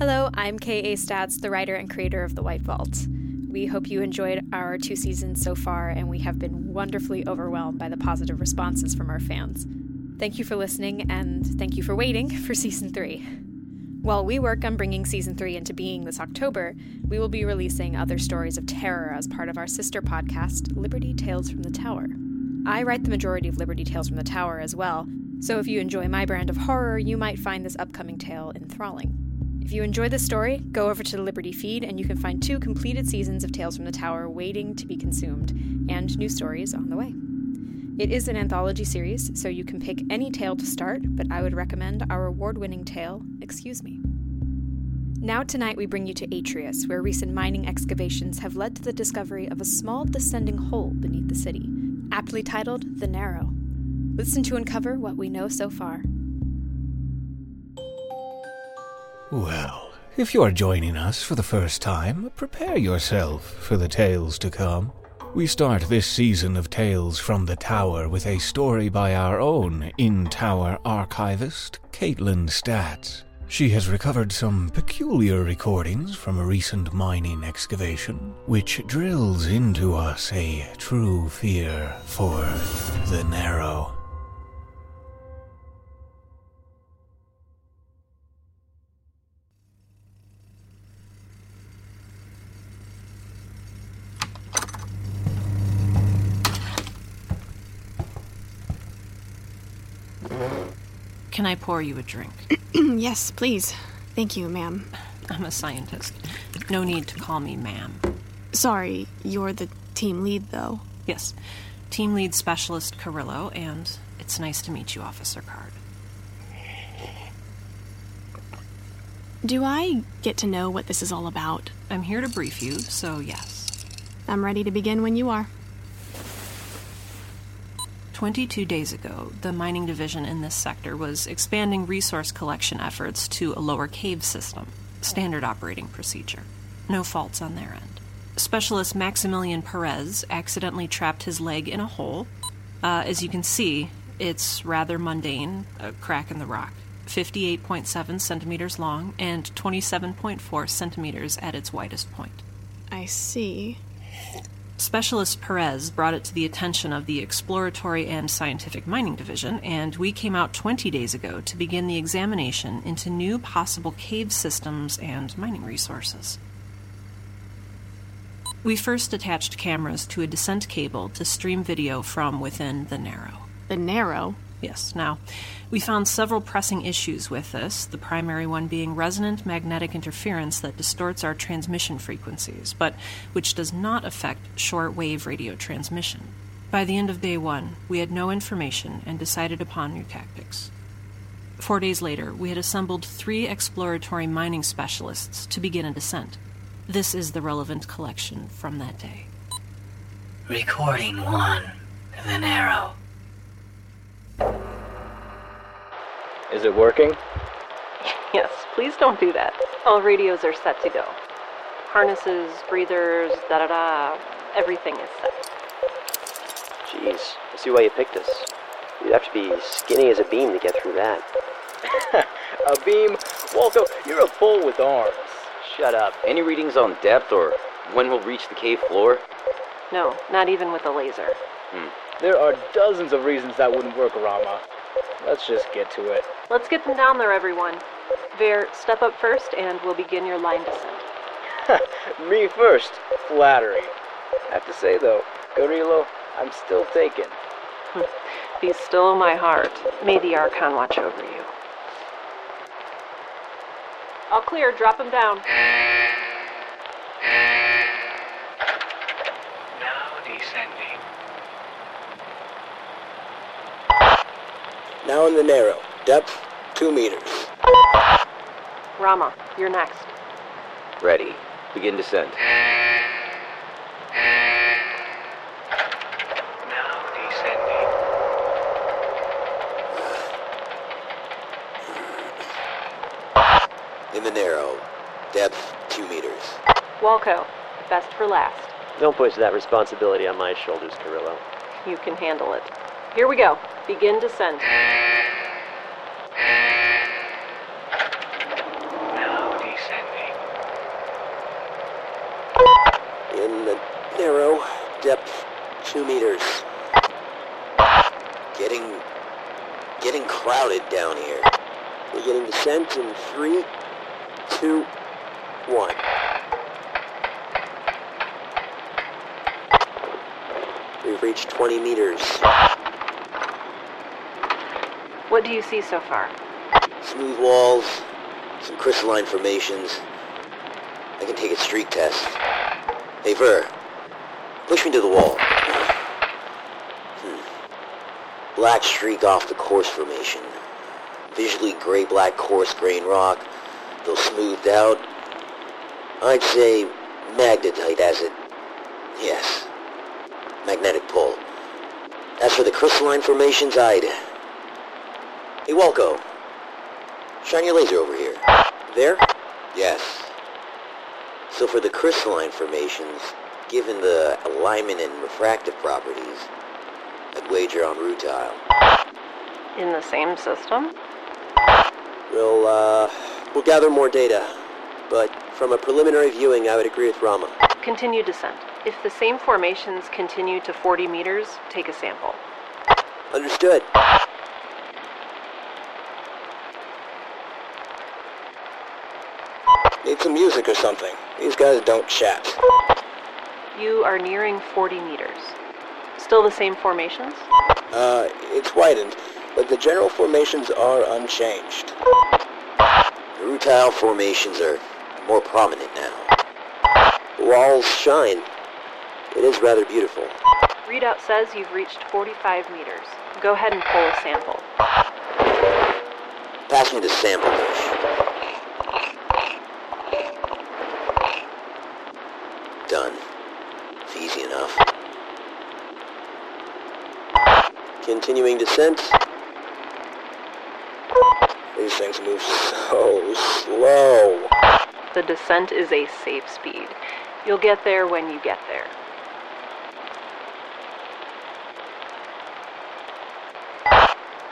Hello, I'm K.A. Statz, the writer and creator of The White Vault. We hope you enjoyed our two seasons so far, and we have been wonderfully overwhelmed by the positive responses from our fans. Thank you for listening, and thank you for waiting for season three. While we work on bringing season three into being this October, we will be releasing other stories of terror as part of our sister podcast, Liberty Tales from the Tower. I write the majority of Liberty Tales from the Tower as well, so if you enjoy my brand of horror, you might find this upcoming tale enthralling. If you enjoy this story, go over to the Liberty feed and you can find two completed seasons of Tales from the Tower waiting to be consumed, and new stories on the way. It is an anthology series, so you can pick any tale to start, but I would recommend our award winning tale, Excuse Me. Now, tonight, we bring you to Atreus, where recent mining excavations have led to the discovery of a small descending hole beneath the city, aptly titled The Narrow. Listen to uncover what we know so far. Well, if you are joining us for the first time, prepare yourself for the tales to come. We start this season of Tales from the Tower with a story by our own in tower archivist, Caitlin Statz. She has recovered some peculiar recordings from a recent mining excavation, which drills into us a true fear for the narrow. Can I pour you a drink? yes, please. Thank you, ma'am. I'm a scientist. No need to call me ma'am. Sorry, you're the team lead, though. Yes, team lead specialist Carrillo, and it's nice to meet you, Officer Card. Do I get to know what this is all about? I'm here to brief you, so yes. I'm ready to begin when you are. 22 days ago, the mining division in this sector was expanding resource collection efforts to a lower cave system, standard operating procedure. No faults on their end. Specialist Maximilian Perez accidentally trapped his leg in a hole. Uh, as you can see, it's rather mundane a crack in the rock. 58.7 centimeters long and 27.4 centimeters at its widest point. I see. Specialist Perez brought it to the attention of the Exploratory and Scientific Mining Division, and we came out 20 days ago to begin the examination into new possible cave systems and mining resources. We first attached cameras to a descent cable to stream video from within the Narrow. The Narrow? Yes. Now, we found several pressing issues with this, the primary one being resonant magnetic interference that distorts our transmission frequencies, but which does not affect short wave radio transmission. By the end of day one, we had no information and decided upon new tactics. Four days later, we had assembled three exploratory mining specialists to begin a descent. This is the relevant collection from that day. Recording one, The Narrow. Is it working? Yes, please don't do that. All radios are set to go. Harnesses, breathers, da da da, everything is set. Jeez, I see why you picked us. You'd have to be skinny as a beam to get through that. a beam? Walco, you're a bull with arms. Shut up. Any readings on depth or when we'll reach the cave floor? No, not even with a laser. Hmm. There are dozens of reasons that wouldn't work, Rama. Let's just get to it. Let's get them down there, everyone. Verr, step up first and we'll begin your line descent. Me first. Flattery. I have to say, though, Carrillo, I'm still taken. Be still, my heart. May the Archon watch over you. All clear. Drop him down. Now in the narrow. Depth, two meters. Rama, you're next. Ready. Begin descent. Now descending. In the narrow. Depth, two meters. Walco, best for last. Don't push that responsibility on my shoulders, Carrillo. You can handle it. Here we go. Begin descent. Now descending. depth 2 meters. Getting... getting crowded down here. We're getting descent in three, two, one. We've reached 20 meters. What do you see so far? Smooth walls, some crystalline formations. I can take a streak test. Hey, Verr, push me to the wall. Hmm. Black streak off the coarse formation. Visually gray-black coarse grain rock, though smoothed out. I'd say magnetite as it... Yes. Magnetic pole. As for the crystalline formations, I'd... Hey, Walco. Shine your laser over here. There? Yes. So for the crystalline formations, given the alignment and refractive properties, I'd wager on rutile. In the same system? We'll, uh, we'll gather more data. But from a preliminary viewing, I would agree with Rama. Continue descent. If the same formations continue to 40 meters, take a sample. Understood. Need some music or something. These guys don't chat. You are nearing 40 meters. Still the same formations? Uh, it's widened, but the general formations are unchanged. The rutile formations are more prominent now. The walls shine. It is rather beautiful. Readout says you've reached 45 meters. Go ahead and pull a sample. Pass me the sample dish. Done. It's easy enough. Continuing descent. Things move so slow. The descent is a safe speed. You'll get there when you get there.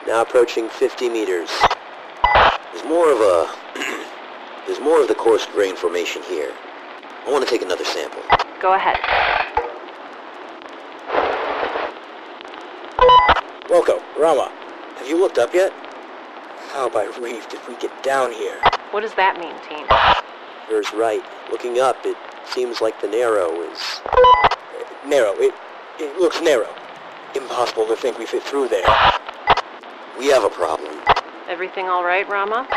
Now approaching 50 meters. There's more of a... There's more of the coarse grain formation here. I want to take another sample. Go ahead. Walco, Rama, have you looked up yet? How by reef did we get down here? What does that mean, team? Verr's right. Looking up, it seems like the narrow is... narrow. It, it looks narrow. Impossible to think we fit through there. We have a problem. Everything all right, Rama?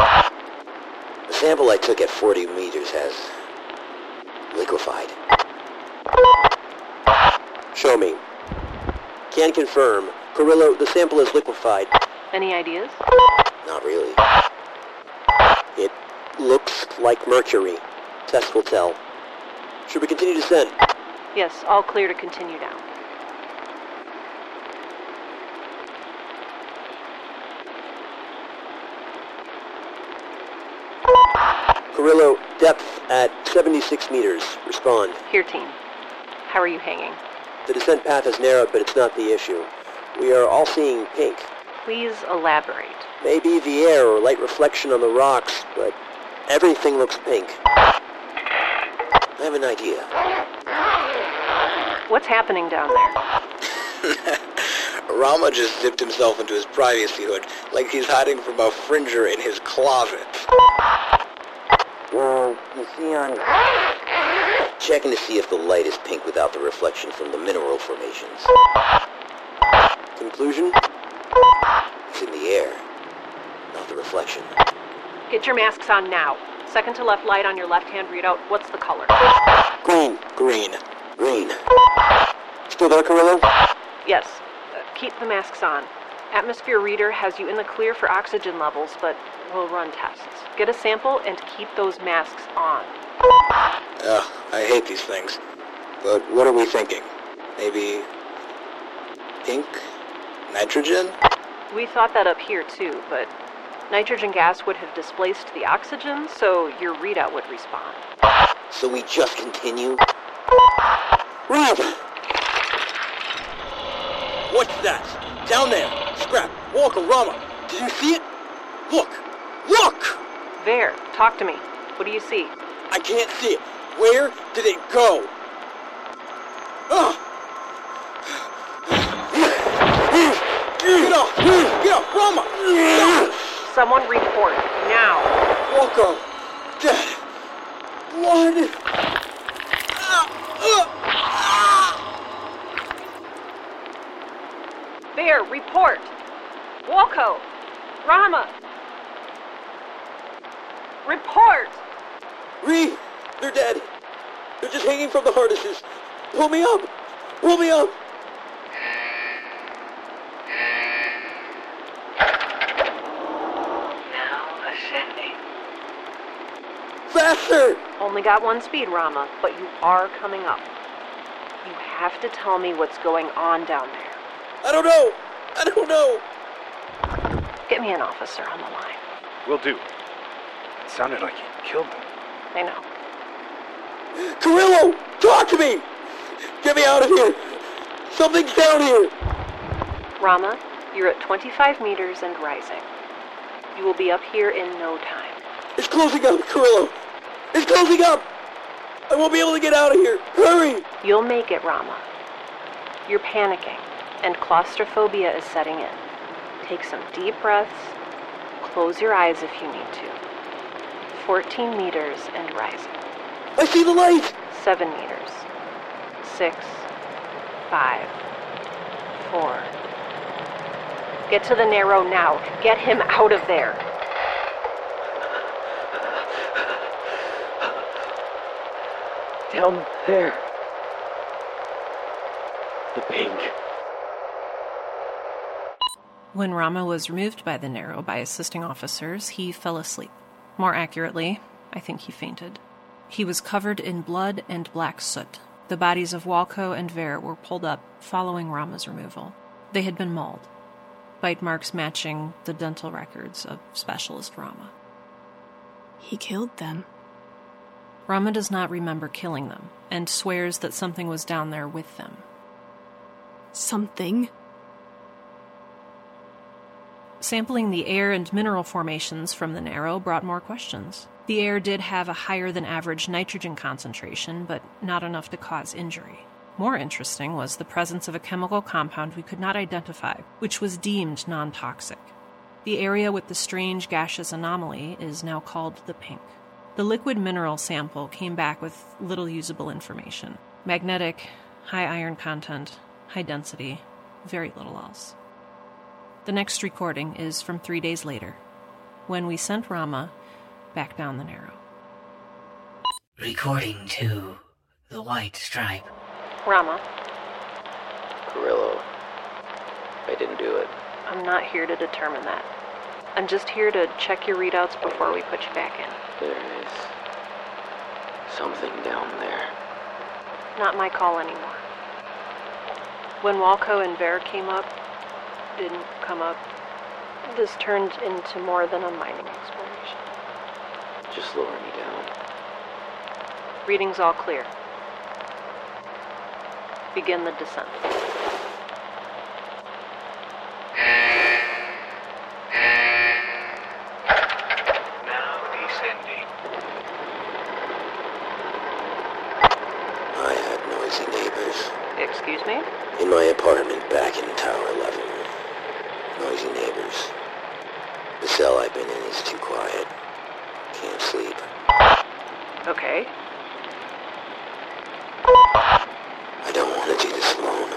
The sample I took at 40 meters has... liquefied. Show me. Can confirm. Carrillo, the sample is liquefied. Any ideas? Not really. It looks like mercury. Test will tell. Should we continue to descent? Yes, all clear to continue down. Carrillo, depth at 76 meters. Respond. Here, team. How are you hanging? The descent path is narrow, but it's not the issue. We are all seeing pink. Please elaborate. Maybe the air or light reflection on the rocks, but everything looks pink. I have an idea. What's happening down there? Rama just zipped himself into his privacy hood like he's hiding from a fringer in his closet. Well, you see on... Checking to see if the light is pink without the reflection from the mineral formations. Conclusion? It's in the air, not the reflection. Get your masks on now. Second to left light on your left-hand readout. What's the color? Green. Green. Green. Still there, Carrillo? Yes. Uh, keep the masks on. Atmosphere reader has you in the clear for oxygen levels, but we'll run tests. Get a sample and keep those masks on. Ugh, I hate these things. But what are we thinking? Maybe... pink? Nitrogen? We thought that up here too, but nitrogen gas would have displaced the oxygen, so your readout would respond. So we just continue? Rob! What's that? Down there! Scrap! Walco, Rama! Did you see it? Look! Look! There, talk to me. What do you see? I can't see it. Where did it go? Ugh! Oh, get up, Rama! Someone report now. Walco, dead. Blood. Verr, report. Walco, Rama. Report. Ree, they're dead. They're just hanging from the harnesses. Pull me up. Pull me up. Now ascending. Faster! Only got one speed, Rama, but you are coming up. You have to tell me what's going on down there. I don't know. I don't know. Get me an officer on the line. Will do. It sounded like you killed them. I know. Carrillo, talk to me. Get me out of here. Something's down here. Rama, you're at 25 meters and rising. You will be up here in no time. It's closing up, Carrillo. It's closing up. I won't be able to get out of here. Hurry. You'll make it, Rama. You're panicking, and claustrophobia is setting in. Take some deep breaths. Close your eyes if you need to. 14 meters and rising. I see the light. 7 meters. 6. 5. 4. Get to the narrow now. Get him out of there. Down there. The pink. When Rama was removed by the Narrow by assisting officers, he fell asleep. More accurately, I think he fainted. He was covered in blood and black soot. The bodies of Walco and Verr were pulled up following Rama's removal. They had been mauled, bite marks matching the dental records of Specialist Rama. He killed them. Rama does not remember killing them and swears that something was down there with them. Something? Sampling the air and mineral formations from the Narrow brought more questions. The air did have a higher than average nitrogen concentration, but not enough to cause injury. More interesting was the presence of a chemical compound we could not identify, which was deemed non toxic. The area with the strange gaseous anomaly is now called the pink. The liquid mineral sample came back with little usable information magnetic, high iron content, high density, very little else. The next recording is from three days later, when we sent Rama back down the Narrow. Recording to the white stripe. Rama, Carrillo. I didn't do it. I'm not here two determine that. I'm just here to check your readouts before we put you back in. There is something down there. Not my call anymore. When Walco and Verr came up, didn't come up, this turned into more than a mining exploration. Just lower me down. Reading's all clear. Begin the descent. In my apartment back in Tower 11. Noisy neighbors. The cell I've been in is too quiet. Can't sleep. Okay. I don't want to do this alone.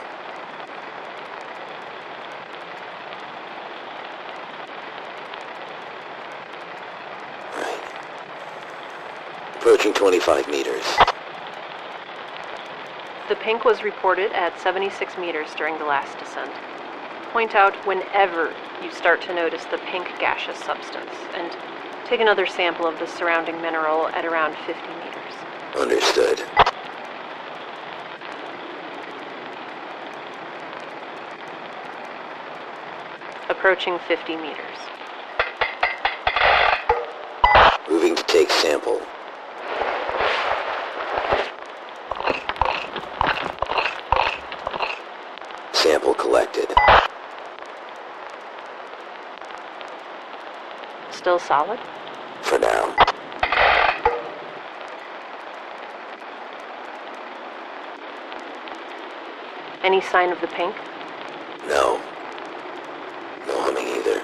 Right. Approaching 25 meters. Pink was reported at 76 meters during the last descent. Point out whenever you start to notice the pink gaseous substance, and take another sample of the surrounding mineral at around 50 meters. Understood. Approaching 50 meters. Moving to take sample. Sample collected. Still solid? For now. Any sign of the pink? No. No humming either.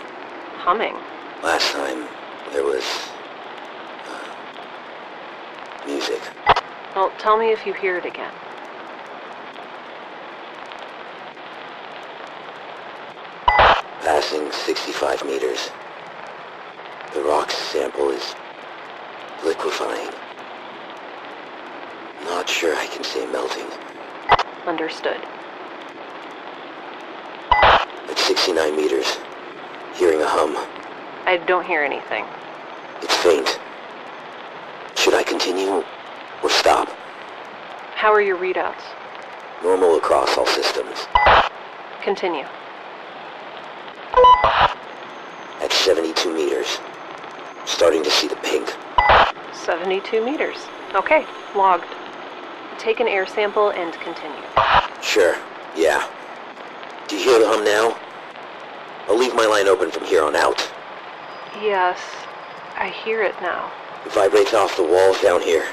Humming? Last time, there was... uh, music. Well, tell me if you hear it again. Passing 65 meters. Sample is liquefying. Not sure I can say melting. Understood. At 69 meters, hearing a hum. I don't hear anything. It's faint. Should I continue or stop? How are your readouts? Normal across all systems. Continue. At 72 meters, starting to see the pink. 72 meters. Okay, logged. Take an air sample and continue. Sure, yeah. Do you hear the hum now? I'll leave my line open from here on out. Yes, I hear it now. It vibrates off the walls down here.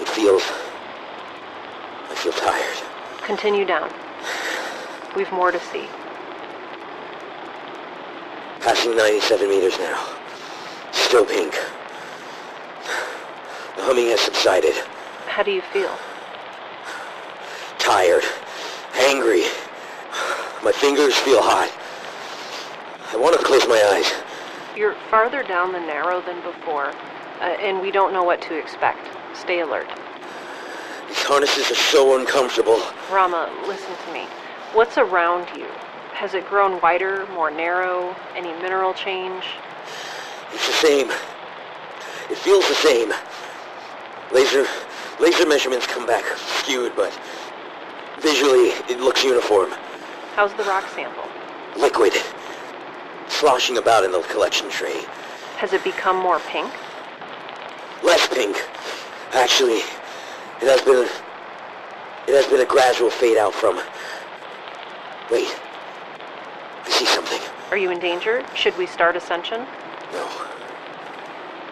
It feels... I feel tired. Continue down. We've more to see. Passing 97 meters now. Still pink. The humming has subsided. How do you feel? Tired. Angry. My fingers feel hot. I want to close my eyes. You're farther down the narrow than before, uh, and we don't know what to expect. Stay alert. These harnesses are so uncomfortable. Rama, listen to me. What's around you? Has it grown wider, more narrow? Any mineral change? It's the same. It feels the same. Laser, laser measurements come back skewed, but visually it looks uniform. How's the rock sample? Liquid. Sloshing about in the collection tray. Has it become more pink? Less pink. Actually, it has been it has been a gradual fade out from Wait. I see something. Are you in danger? Should we start ascension? No.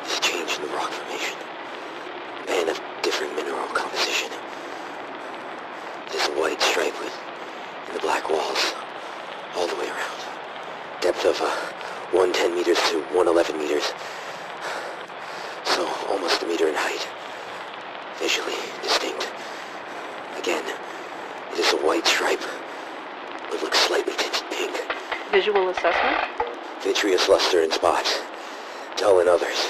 This change in the rock formation. And of different mineral composition. There's a white stripe with in the black walls. All the way around. Depth of uh, 110 meters to 111 meters. So almost a meter in height. Visually distinct. Again, it is a white stripe. It looks slightly tinged pink. Visual assessment? Vitreous luster in spots. Dull in others.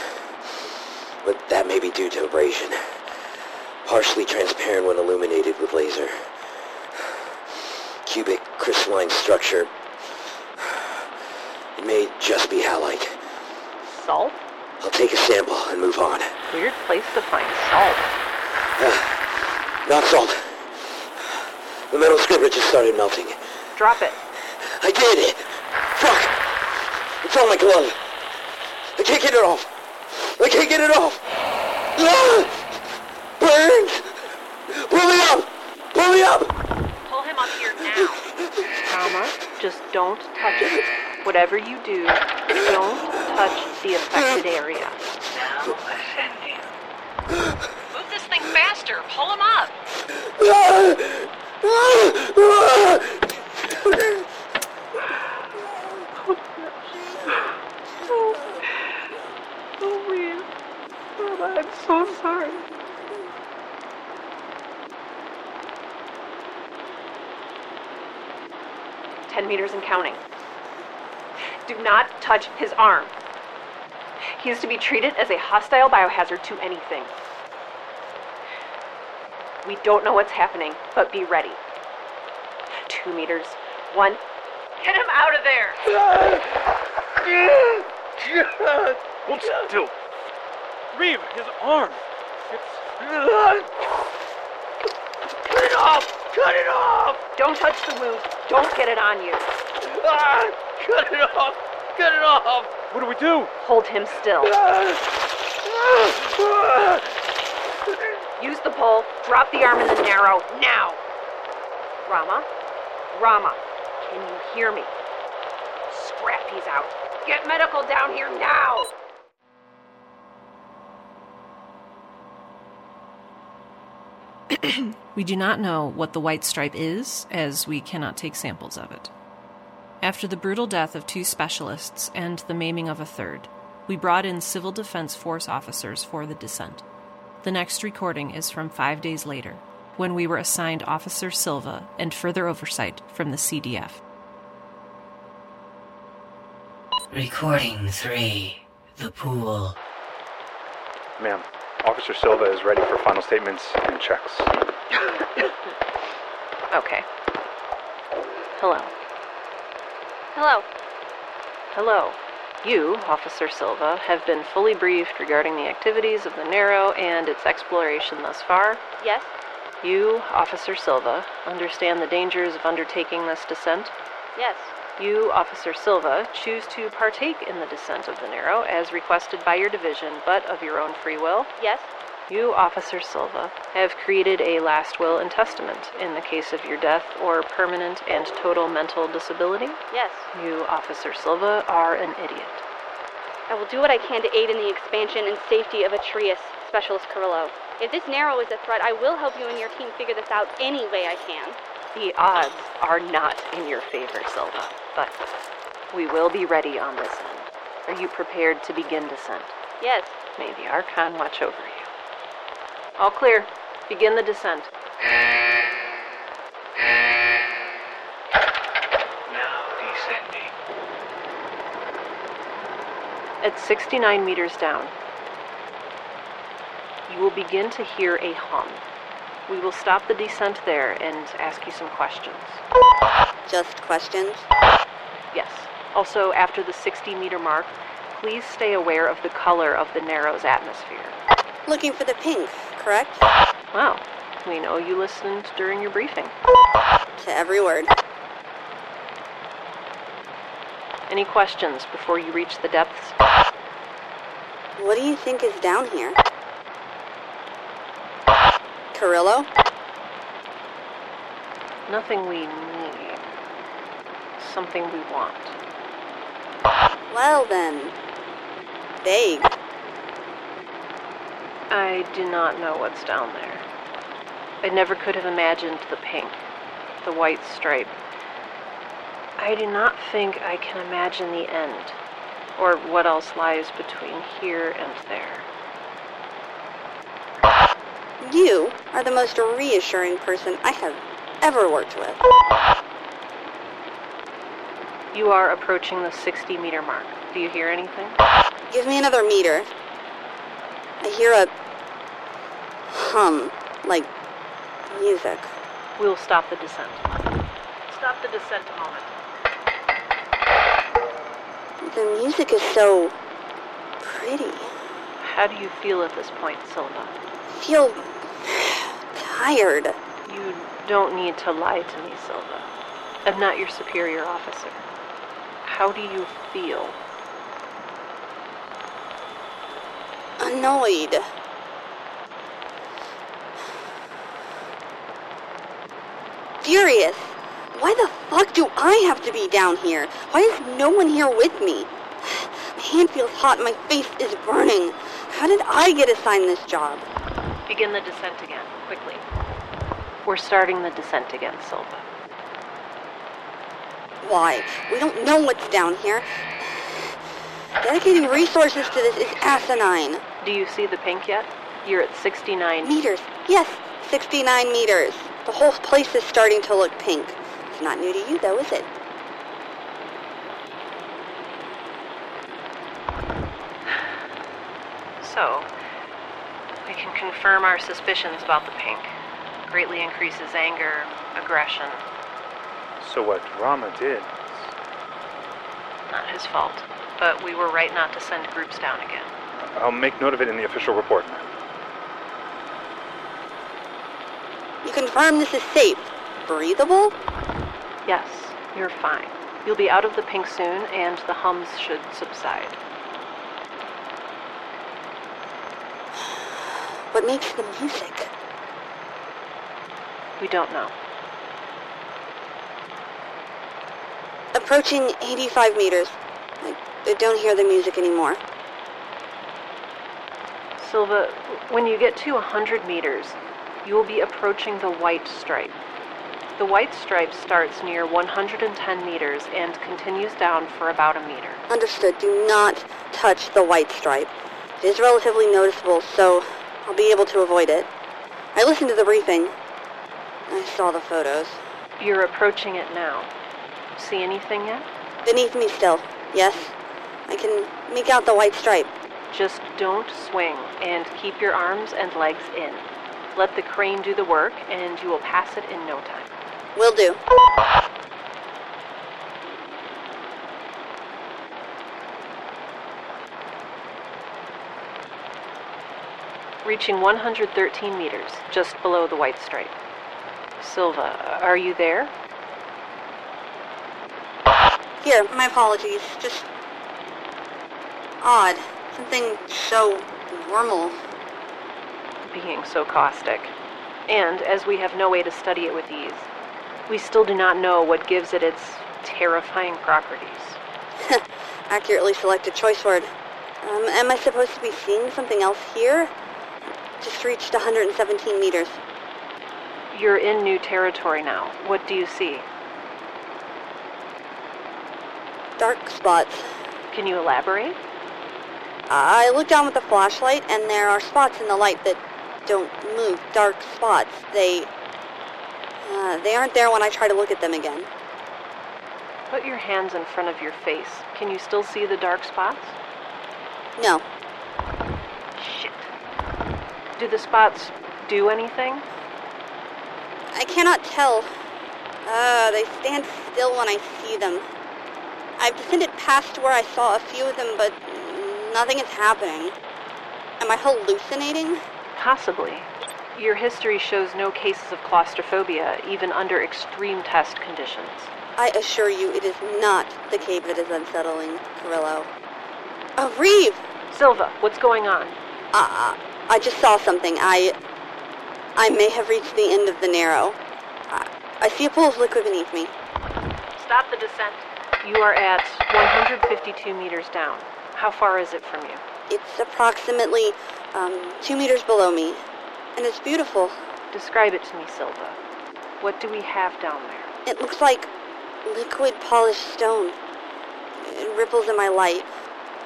But that may be due to abrasion. Partially transparent when illuminated with laser. Cubic crystalline structure. It may just be halite. Salt? I'll take a sample and move on. Weird place to find salt. Ah, not salt. The metal scribbler just started melting. Drop it. I did! Fuck! On my glove. I can't get it off. I can't get it off. Ah! Burns! Pull me up! Pull me up! Pull him up here now. Rama, just don't touch it. Whatever you do, don't touch the affected area. Now ascending. Move this thing faster. Pull him up. Ah! Ah! Ah! Oh, man. Rama, I'm so sorry. Ten meters and counting. Do not touch his arm. He is to be treated as a hostile biohazard to anything. We don't know what's happening, but be ready. Two meters. One. Get him out of there! Hold still. Reeve, his arm. It's... Cut it off! Cut it off! Don't touch the wound. Don't get it on you. Ah! Cut it off! Cut it off! What do we do? Hold him still. Ah! Use the pole. Drop the arm in the narrow. Now! Rama? Rama, can you hear me? Scrap, he's out. Get medical down here now! We do not know what the white stripe is, as we cannot take samples of it. After the brutal death of two specialists and the maiming of a third, we brought in Civil Defense Force officers for the descent. The next recording is from five days later, when we were assigned Officer Silva and further oversight from the CDF. Recording 3 The Pool. Ma'am, Officer Silva is ready for final statements and checks. Okay. Hello. Hello. Hello. You, Officer Silva, have been fully briefed regarding the activities of the Narrow and its exploration thus far. Yes? You, Officer Silva, understand the dangers of undertaking this descent. Yes. You, Officer Silva, choose to partake in the descent of the Narrow as requested by your division, but of your own free will. Yes? You, Officer Silva, have created a last will and testament in the case of your death or permanent and total mental disability. Yes. You, Officer Silva, are an idiot. I will do what I can to aid in the expansion and safety of Atreus, Specialist Carrillo. If this narrow is a threat, I will help you and your team figure this out any way I can. The odds are not in your favor, Silva, but we will be ready on this end. Are you prepared to begin descent? Yes. May the Archon watch over you. All clear. Begin the descent. Now descending. At 69 meters down, you will begin to hear a hum. We will stop the descent there and ask you some questions. Just questions? Yes. Also, after the 60 meter mark, please stay aware of the color of the Narrow's atmosphere. Looking for the pink, correct? Wow. We know you listened during your briefing. To every word. Any questions before you reach the depths? What do you think is down here? Carrillo? Nothing we need. Something we want. Well then. Vague. I do not know what's down there. I never could have imagined the pink, the white stripe. I do not think I can imagine the end, or what else lies between here and there. You are the most reassuring person I have ever worked with. You are approaching the 60 meter mark. Do you hear anything? Give me another meter. I hear a hum, like music. We'll stop the descent. Stop the descent a moment. The music is so pretty. How do you feel at this point, Silva? Feel tired. You don't need to lie to me, Silva. I'm not your superior officer. How do you feel? Annoyed. Furious. Why the fuck do I have to be down here? Why is no one here with me? My hand feels hot, my face is burning. How did I get assigned this job? Begin the descent again, quickly. We're starting the descent again, Silva. Why? We don't know what's down here. Dedicating resources to this is asinine. Do you see the pink yet? You're at 69 meters. Yes, 69 meters. The whole place is starting to look pink. It's not new to you, though, is it? So, can confirm our suspicions about the pink. Greatly increases anger, aggression. So what Rama did. Not his fault. But we were right not to send groups down again. I'll make note of it in the official report. You confirm this is safe? Breathable? Yes, you're fine. You'll be out of the pink soon, and the hums should subside. What makes the music? We don't know. Approaching 85 meters. I, I don't hear the music anymore. Silva, when you get to 100 meters, you will be approaching the white stripe. The white stripe starts near 110 meters and continues down for about a meter. Understood. Do not touch the white stripe. It is relatively noticeable, so I'll be able to avoid it. I listened to the briefing. I saw the photos. You're approaching it now. See anything yet? Beneath me still. Yes. I can make out the white stripe. Just don't swing and keep your arms and legs in. Let the crane do the work and you will pass it in no time. Will do. Reaching 113 meters, just below the white stripe. Silva, are you there? Here, my apologies. Just odd. Something so normal. Being so caustic. And as we have no way to study it with ease, we still do not know what gives it its terrifying properties. Accurately selected choice word. Um, am I supposed to be seeing something else here? Just reached 117 meters. You're in new territory now. What do you see? Dark spots. Can you elaborate? I look down with the flashlight, and there are spots in the light that don't move. Dark spots. They. Uh, they aren't there when I try to look at them again. Put your hands in front of your face. Can you still see the dark spots? No. Do the spots do anything? I cannot tell. Uh, they stand still when I see them. I've descended past where I saw a few of them, but nothing is happening. Am I hallucinating? Possibly. Your history shows no cases of claustrophobia, even under extreme test conditions. I assure you it is not the cave that is unsettling, Carrillo. Oh, Reeve! Silva, what's going on? Uh, I just saw something. I... I may have reached the end of the narrow. I, I see a pool of liquid beneath me. Stop the descent. You are at 152 meters down. How far is it from you? It's approximately um, two meters below me, and it's beautiful. Describe it to me, Silva. What do we have down there? It looks like liquid polished stone. It ripples in my light.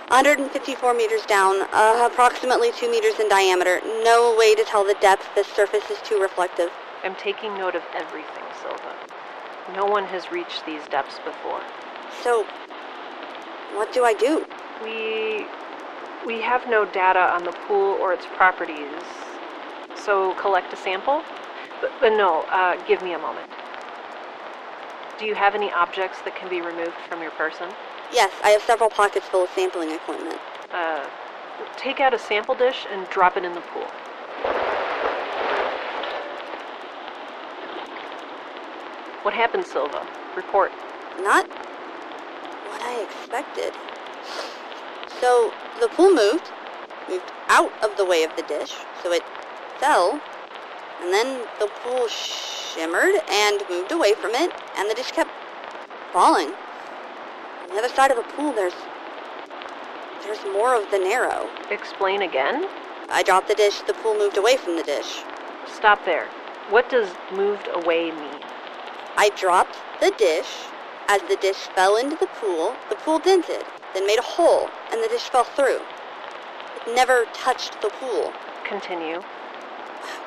154 meters down, uh, approximately 2 meters in diameter. No way to tell the depth. The surface is too reflective. I'm taking note of everything, Silva. No one has reached these depths before. So, what do I do? We we have no data on the pool or its properties. So collect a sample? But, but no, uh, give me a moment. Do you have any objects that can be removed from your person? Yes, I have several pockets full of sampling equipment. Uh, take out a sample dish and drop it in the pool. What happened, Silva? Report. Not what I expected. So the pool moved, moved out of the way of the dish, so it fell, and then the pool shimmered and moved away from it, and the dish kept falling. The other side of the pool, there's there's more of the narrow. Explain again? I dropped the dish, the pool moved away from the dish. Stop there. What does moved away mean? I dropped the dish. As the dish fell into the pool, the pool dented, then made a hole, and the dish fell through. It never touched the pool. Continue.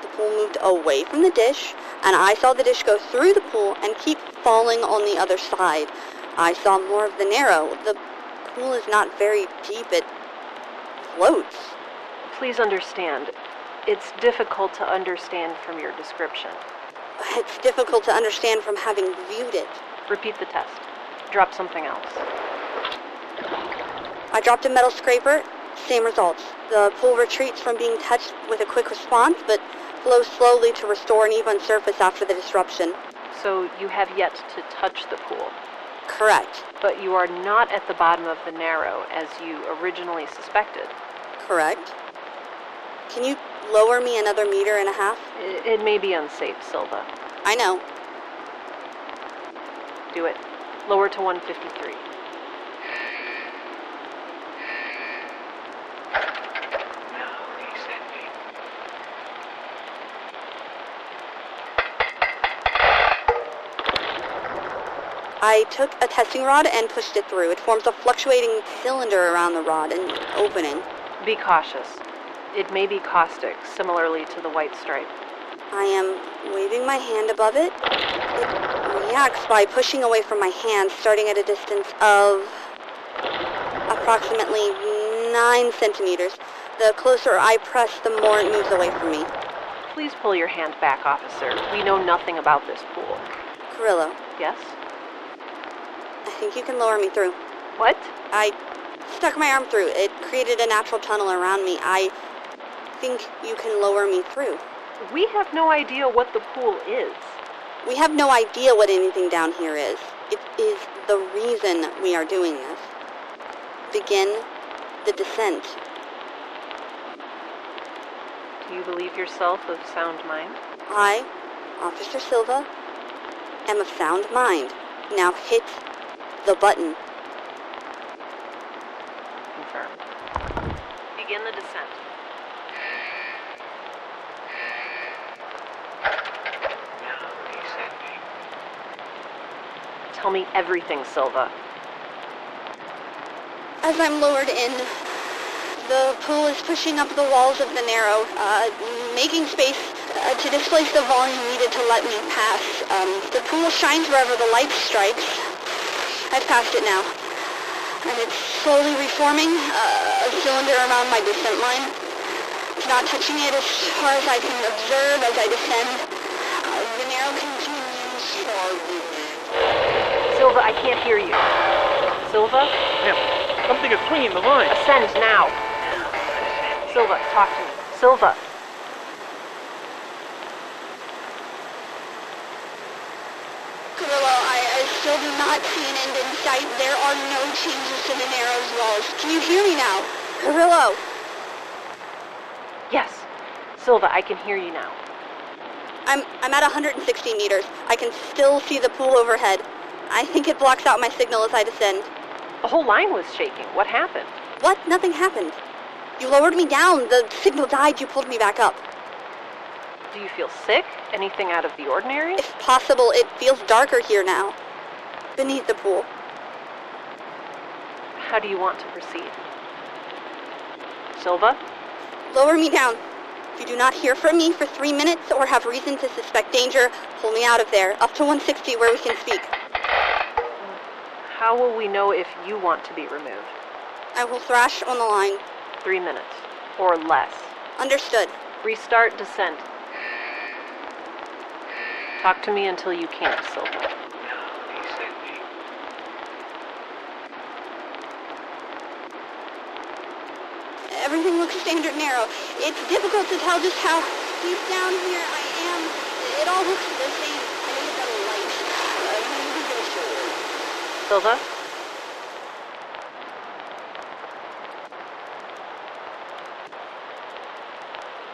The pool moved away from the dish, and I saw the dish go through the pool and keep falling on the other side. I saw more of the narrow. The pool is not very deep. It floats. Please understand, it's difficult to understand from your description. It's difficult to understand from having viewed it. Repeat the test. Drop something else. I dropped a metal scraper. Same results. The pool retreats from being touched with a quick response, but flows slowly to restore an even surface after the disruption. So you have yet to touch the pool. Correct. But you are not at the bottom of the narrow as you originally suspected. Correct. Can you lower me another meter and a half? It, it may be unsafe, Silva. I know. Do it. Lower to 153. I took a testing rod and pushed it through. It forms a fluctuating cylinder around the rod and opening. Be cautious. It may be caustic, similarly to the white stripe. I am waving my hand above it. It reacts by pushing away from my hand, starting at a distance of approximately 9 centimeters. The closer I press, the more it moves away from me. Please pull your hand back, officer. We know nothing about this pool. Carrillo, Yes? I think you can lower me through. What? I stuck my arm through. It created a natural tunnel around me. I think you can lower me through. We have no idea what the pool is. We have no idea what anything down here is. It is the reason we are doing this. Begin the descent. Do you believe yourself of sound mind? I, Officer Silva, am of sound mind. Now hit the button. Confirmed. Begin the descent. Tell me everything, Silva. As I'm lowered in, the pool is pushing up the walls of the narrow, uh, making space uh, to displace the volume needed to let me pass. Um, the pool shines wherever the light strikes. I've passed it now. And it's slowly reforming uh, a cylinder around my descent line. It's not touching it as far as I can observe as I descend. Uh, the narrow continues for Silva, I can't hear you. Silva? Ma'am, something is swinging the line. Ascend now. Silva, talk to me. Silva. Carrillo, I, I do not see an end in sight. There are no changes to the narrow's walls. Can you hear me now? Carrillo! Yes. Silva, I can hear you now. I'm, I'm at 160 meters. I can still see the pool overhead. I think it blocks out my signal as I descend. The whole line was shaking. What happened? What? Nothing happened. You lowered me down. The signal died. You pulled me back up. Do you feel sick? Anything out of the ordinary? If possible, it feels darker here now. Beneath the pool. How do you want to proceed? Silva? Lower me down. If you do not hear from me for three minutes or have reason to suspect danger, pull me out of there, up to 160 where we can speak. How will we know if you want to be removed? I will thrash on the line. Three minutes. Or less. Understood. Restart descent. Talk to me until you can't, Silva. Everything looks standard narrow. It's difficult to tell just how deep down here I am. It all looks the same. I need a better light. Uh, you. Silva?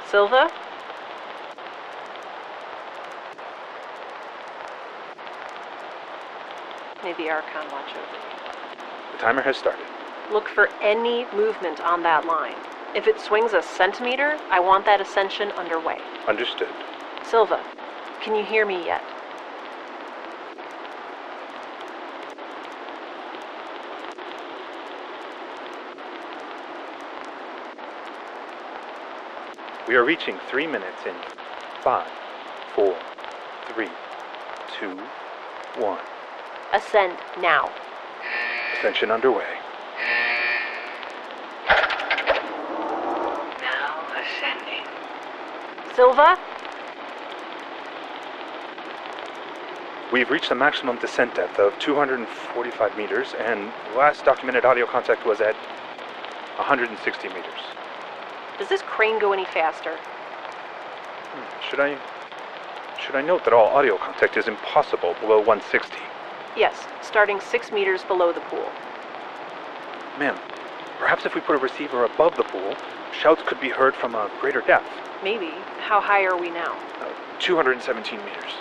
Silva? Maybe Archon watch over. The timer has started. Look for any movement on that line. If it swings a centimeter, I want that ascension underway. Understood. Silva, can you hear me yet? We are reaching three minutes in five, four, three, two, one. Ascend now. Ascension underway. Now ascending. Silva? We've reached the maximum descent depth of 245 meters, and last documented audio contact was at 160 meters. Does this crane go any faster? Hmm, should I should I note that all audio contact is impossible below 160? Yes, starting six meters below the pool. Ma'am, perhaps if we put a receiver above the pool, shouts could be heard from a greater depth. Maybe. How high are we now? Uh, 217 meters.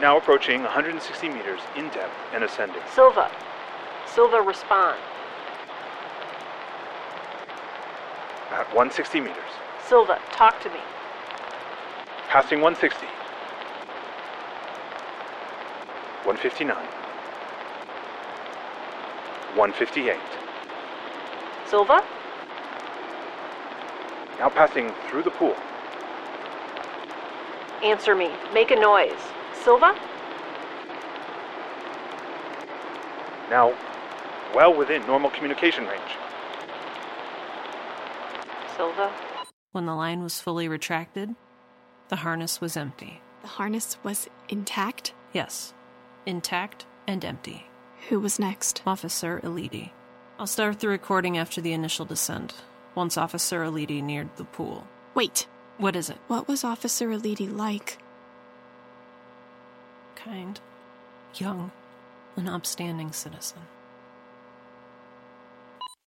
Now approaching 160 meters in depth and ascending. Silva. Silva, respond. At 160 meters. Silva, talk to me. Passing 160. 159. 158. Silva? Now passing through the pool. Answer me. Make a noise. Silva? Now, well within normal communication range. Silva? When the line was fully retracted, the harness was empty. The harness was intact? Yes, intact and empty. Who was next? Officer Elidi. I'll start the recording after the initial descent, once Officer Elidi neared the pool. Wait. What is it? What was Officer Elidi like? Kind. Young. An upstanding citizen.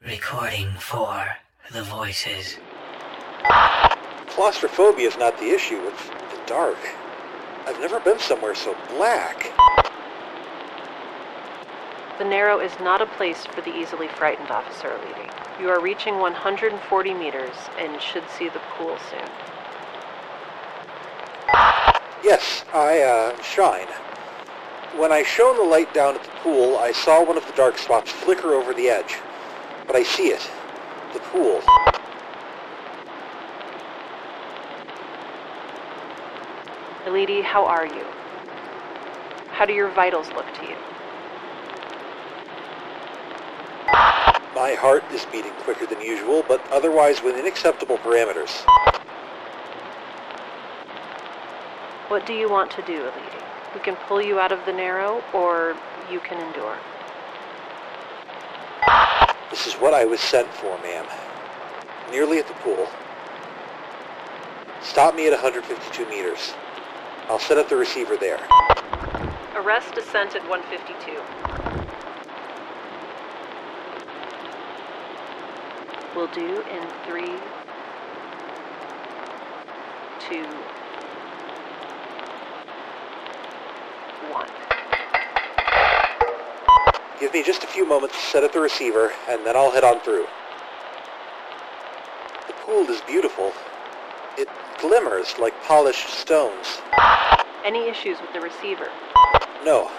Recording for the voices. Claustrophobia is not the issue, it's the dark. I've never been somewhere so black. The Narrow is not a place for the easily frightened, Officer Elidi. You are reaching 140 meters and should see the pool soon. Yes, I, uh, shine. When I shone the light down at the pool, I saw one of the dark spots flicker over the edge. But I see it. The pool. Elidi, how are you? How do your vitals look to you? My heart is beating quicker than usual, but otherwise within acceptable parameters. What do you want to do, Elidi? We can pull you out of the Narrow, or you can endure. This is what I was sent for, ma'am. Nearly at the pool. Stop me at 152 meters. I'll set up the receiver there. Arrest descent at 152. We'll do in three, two, one. Give me just a few moments to set up the receiver, and then I'll head on through. The pool is beautiful. It glimmers like polished stones. Any issues with the receiver? No,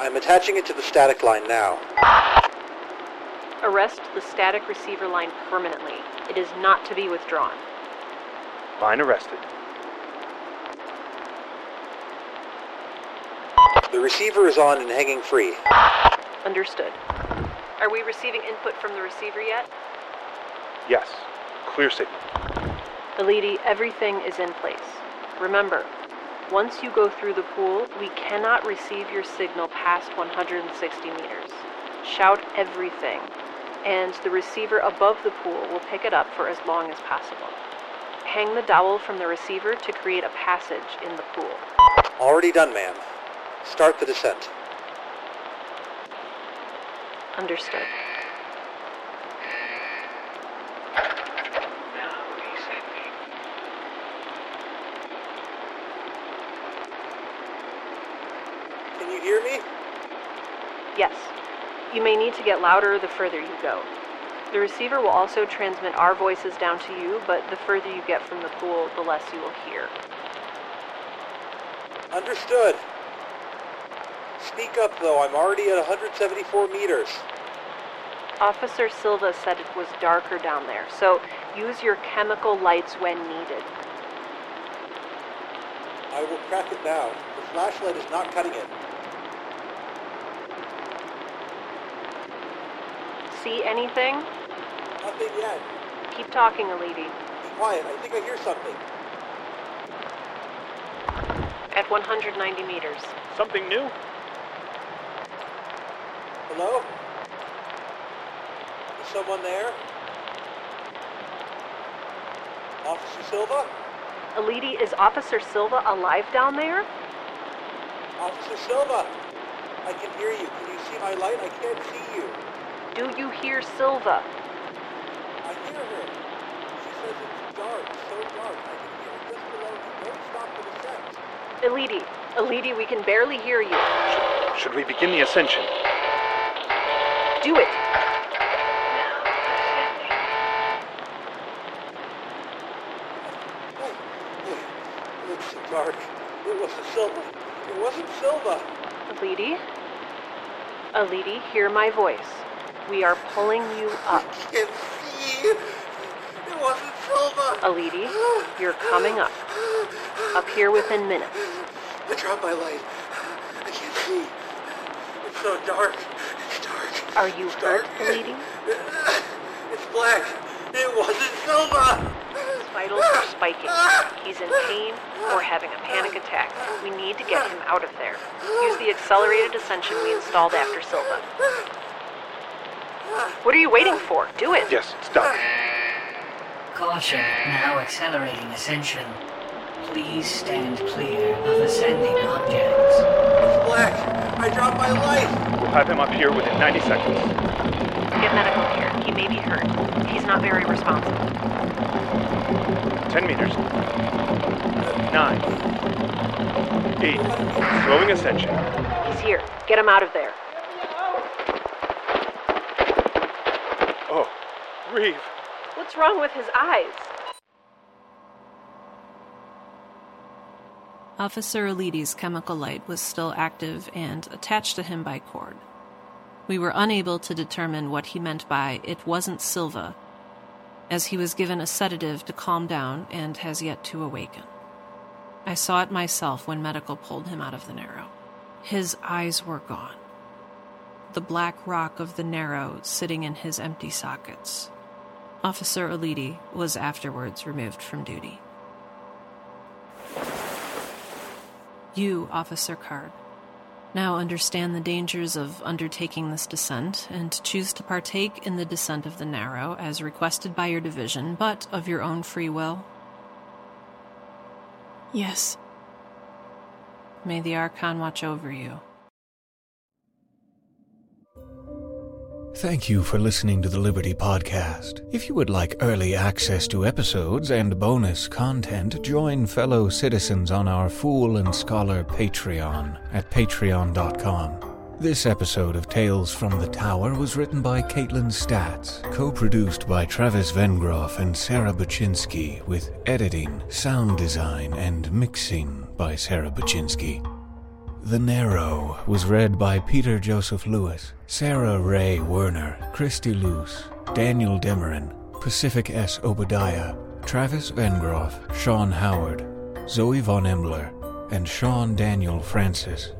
I'm attaching it to the static line now. Arrest the static receiver line permanently. It is not to be withdrawn. Line arrested. The receiver is on and hanging free. Understood. Are we receiving input from the receiver yet? Yes. Clear signal. Elidi, everything is in place. Remember, once you go through the pool, we cannot receive your signal past 160 meters. Shout everything, and the receiver above the pool will pick it up for as long as possible. Hang the dowel from the receiver to create a passage in the pool. Already done, ma'am. Start the descent. Understood. Can you hear me? Yes. You may need to get louder the further you go. The receiver will also transmit our voices down to you, but the further you get from the pool, the less you will hear. Understood. Speak up, though. I'm already at 174 meters. Officer Silva said it was darker down there, so use your chemical lights when needed. I will crack it now. The flashlight is not cutting it. See anything? Nothing yet. Keep talking, Elidi. Be quiet. I think I hear something. At 190 meters. Something new? Hello? Is someone there? Officer Silva? Elidi, is Officer Silva alive down there? Officer Silva! I can hear you. Can you see my light? I can't see you. Do you hear Silva? I hear her. She says it's dark, so dark. I can hear it just below me. Don't stop for the descent. Elidi, Elidi, we can barely hear you. Should, should we begin the ascension? Do it. It's so dark. It wasn't Silva. It wasn't Silva. Elidi? Elidi, hear my voice. We are pulling you up. I can't see. It wasn't Silva. Elidi, you're coming up. Up here within minutes. I dropped my light. I can't see. It's so dark. It's dark. Are you hurt, dark. Elidi? It's black. It wasn't Silva. His vitals are spiking. He's in pain or having a panic attack. We need to get him out of there. Use the accelerated ascension we installed after Silva. What are you waiting for? Do it. Yes, it's done. Caution, now accelerating ascension. Please stand clear of ascending objects. It's black. I dropped my light. We'll have him up here within 90 seconds. Get medical care. He may be hurt. He's not very responsive. 10 meters. 9. 8. Slowing ascension. He's here. Get him out of there. Reeve. What's wrong with his eyes? Officer Elidi's chemical light was still active and attached to him by cord. We were unable to determine what he meant by it wasn't Silva, as he was given a sedative to calm down and has yet to awaken. I saw it myself when medical pulled him out of the narrow. His eyes were gone. The black rock of the narrow sitting in his empty sockets. Officer Elidi was afterwards removed from duty. You, Officer Card, now understand the dangers of undertaking this descent and choose to partake in the descent of the Narrow as requested by your division, but of your own free will. Yes. May the Archon watch over you. Thank you for listening to the Liberty Podcast. If you would like early access to episodes and bonus content, join fellow citizens on our Fool and Scholar Patreon at patreon.com. This episode of Tales from the Tower was written by Caitlin Statz, co-produced by Travis Vengroff and Sarah Buchynski, with editing, sound design, and mixing by Sarah Buchynski. The Narrow was read by Peter Joseph Lewis, Sarah Rhea Werner, Christy Luse, Daniel Demerin, Pacific S. Obadiah, Travis Vengroff, Sean Howard, Zoe Von Embler, and Sean Daniel Francis.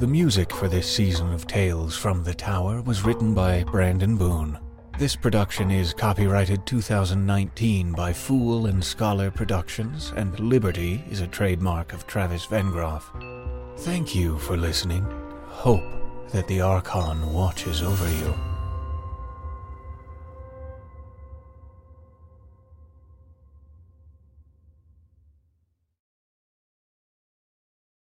The music for this season of Tales from the Tower was written by Brandon Boone. This production is copyrighted 2019 by Fool and Scholar Productions, and Liberty is a trademark of Travis Vengroff. Thank you for listening. Hope that the Archon watches over you.